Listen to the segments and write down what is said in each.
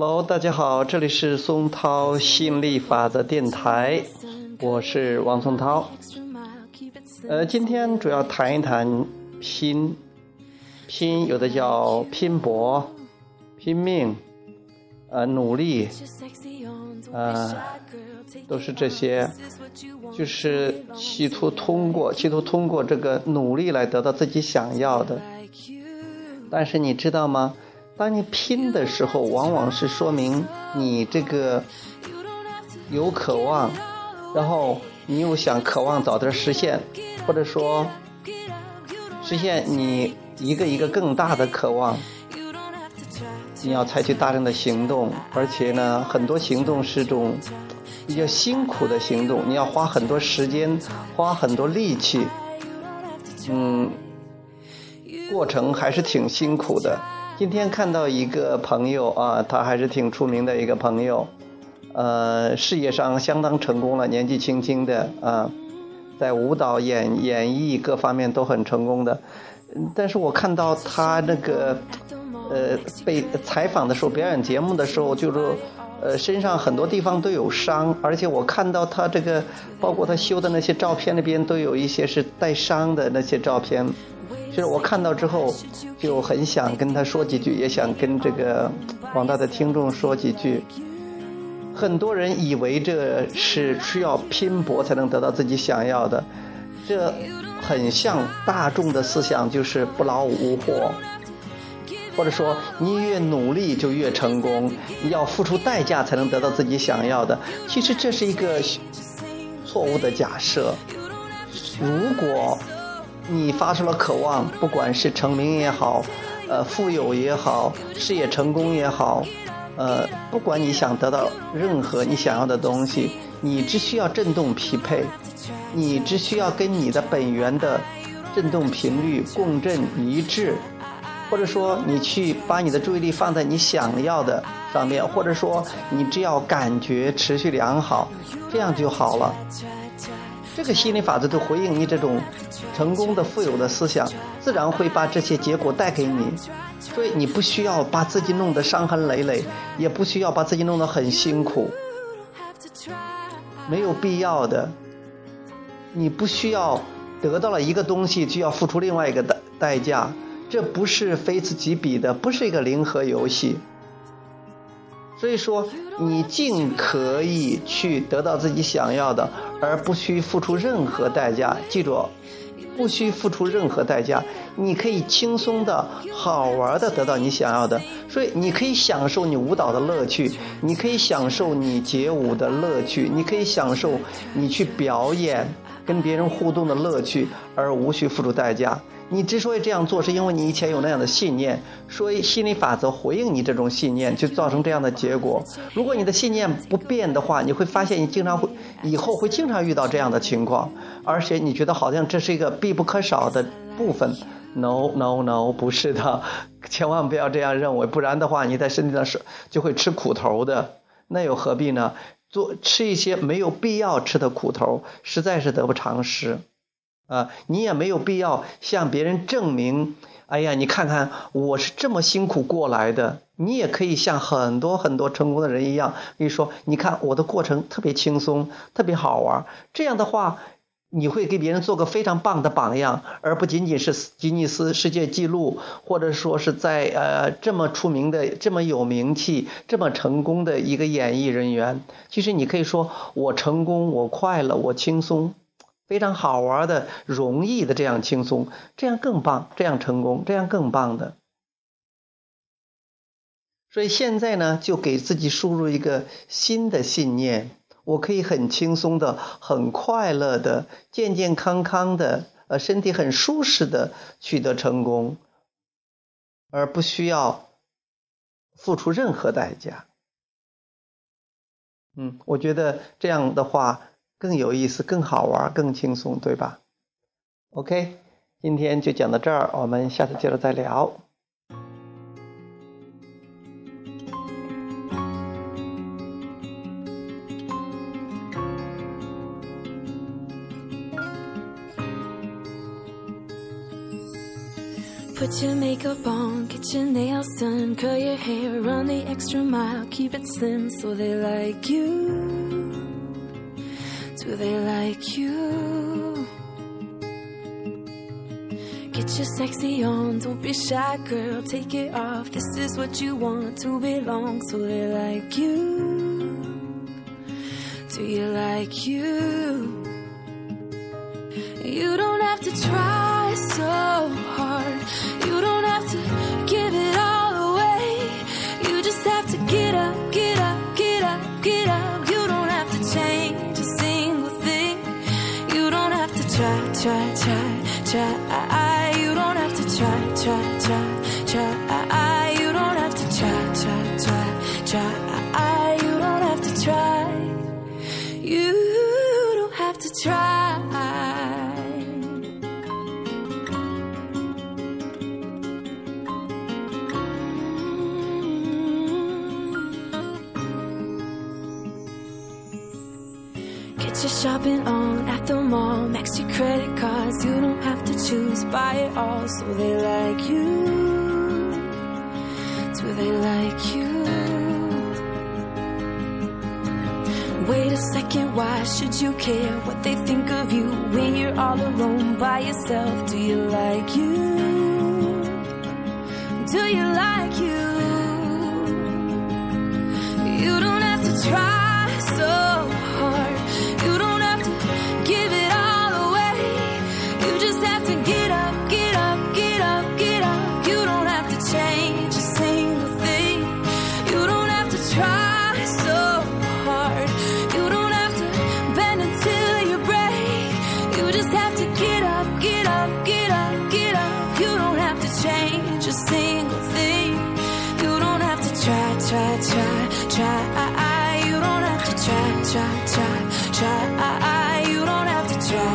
Hello，大家好，这里是松涛吸引力法则电台，我是王松涛。呃，今天主要谈一谈拼，拼有的叫拼搏、拼命，呃，努力，呃，都是这些，就是企图通过企图通过这个努力来得到自己想要的。但是你知道吗？当你拼的时候，往往是说明你这个有渴望，然后你又想渴望早点实现，或者说实现你一个一个更大的渴望，你要采取大量的行动，而且呢，很多行动是种比较辛苦的行动，你要花很多时间，花很多力气，嗯，过程还是挺辛苦的。今天看到一个朋友啊，他还是挺出名的一个朋友，呃，事业上相当成功了，年纪轻轻的啊，在舞蹈、演演绎各方面都很成功的。但是我看到他那个呃被采访的时候，表演节目的时候，就是呃身上很多地方都有伤，而且我看到他这个包括他修的那些照片那边都有一些是带伤的那些照片。就是我看到之后，就很想跟他说几句，也想跟这个广大的听众说几句。很多人以为这是需要拼搏才能得到自己想要的，这很像大众的思想，就是不劳无获，或者说你越努力就越成功，要付出代价才能得到自己想要的。其实这是一个错误的假设。如果你发出了渴望，不管是成名也好，呃，富有也好，事业成功也好，呃，不管你想得到任何你想要的东西，你只需要振动匹配，你只需要跟你的本源的振动频率共振一致，或者说你去把你的注意力放在你想要的上面，或者说你只要感觉持续良好，这样就好了。这个心理法则都回应你这种成功的、富有的思想，自然会把这些结果带给你。所以你不需要把自己弄得伤痕累累，也不需要把自己弄得很辛苦，没有必要的。你不需要得到了一个东西就要付出另外一个代代价，这不是非此即彼的，不是一个零和游戏。所以说，你尽可以去得到自己想要的，而不需付出任何代价。记住，不需付出任何代价，你可以轻松的好玩的得到你想要的。所以，你可以享受你舞蹈的乐趣，你可以享受你街舞的乐趣，你可以享受你去表演、跟别人互动的乐趣，而无需付出代价。你之所以这样做，是因为你以前有那样的信念，所以心理法则回应你这种信念，就造成这样的结果。如果你的信念不变的话，你会发现你经常会以后会经常遇到这样的情况，而且你觉得好像这是一个必不可少的部分。No No No，不是的，千万不要这样认为，不然的话你在身体上是就会吃苦头的。那又何必呢？做吃一些没有必要吃的苦头，实在是得不偿失。啊，你也没有必要向别人证明。哎呀，你看看我是这么辛苦过来的。你也可以像很多很多成功的人一样，跟你说，你看我的过程特别轻松，特别好玩。这样的话，你会给别人做个非常棒的榜样，而不仅仅是吉尼斯世界纪录，或者说是在呃这么出名的、这么有名气、这么成功的一个演艺人员。其实你可以说，我成功，我快乐，我轻松。非常好玩的、容易的，这样轻松，这样更棒，这样成功，这样更棒的。所以现在呢，就给自己输入一个新的信念：我可以很轻松的、很快乐的、健健康康的，呃，身体很舒适的取得成功，而不需要付出任何代价。嗯，我觉得这样的话。更有意思，更好玩，更轻松，对吧？OK，今天就讲到这儿，我们下次接着再聊。Do they like you? Get your sexy on, don't be shy, girl, take it off. This is what you want to belong, so they like you. Do you like you? You don't have to try so hard. Try. You don't have to try. You don't have to try. Get your shopping on at the mall. Max your credit cards. You don't have to choose. Buy it all so they like you. Do they like you? Wait a second, why should you care what they think of you when you're all alone by yourself? Do you like you? Do you like you? You don't have to try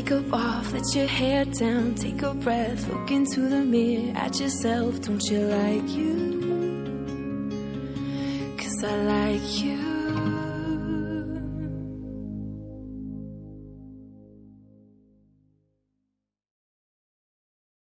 Take makeup off, let your hair down, take a breath, look into the mirror at yourself. Don't you like you? Cause I like you.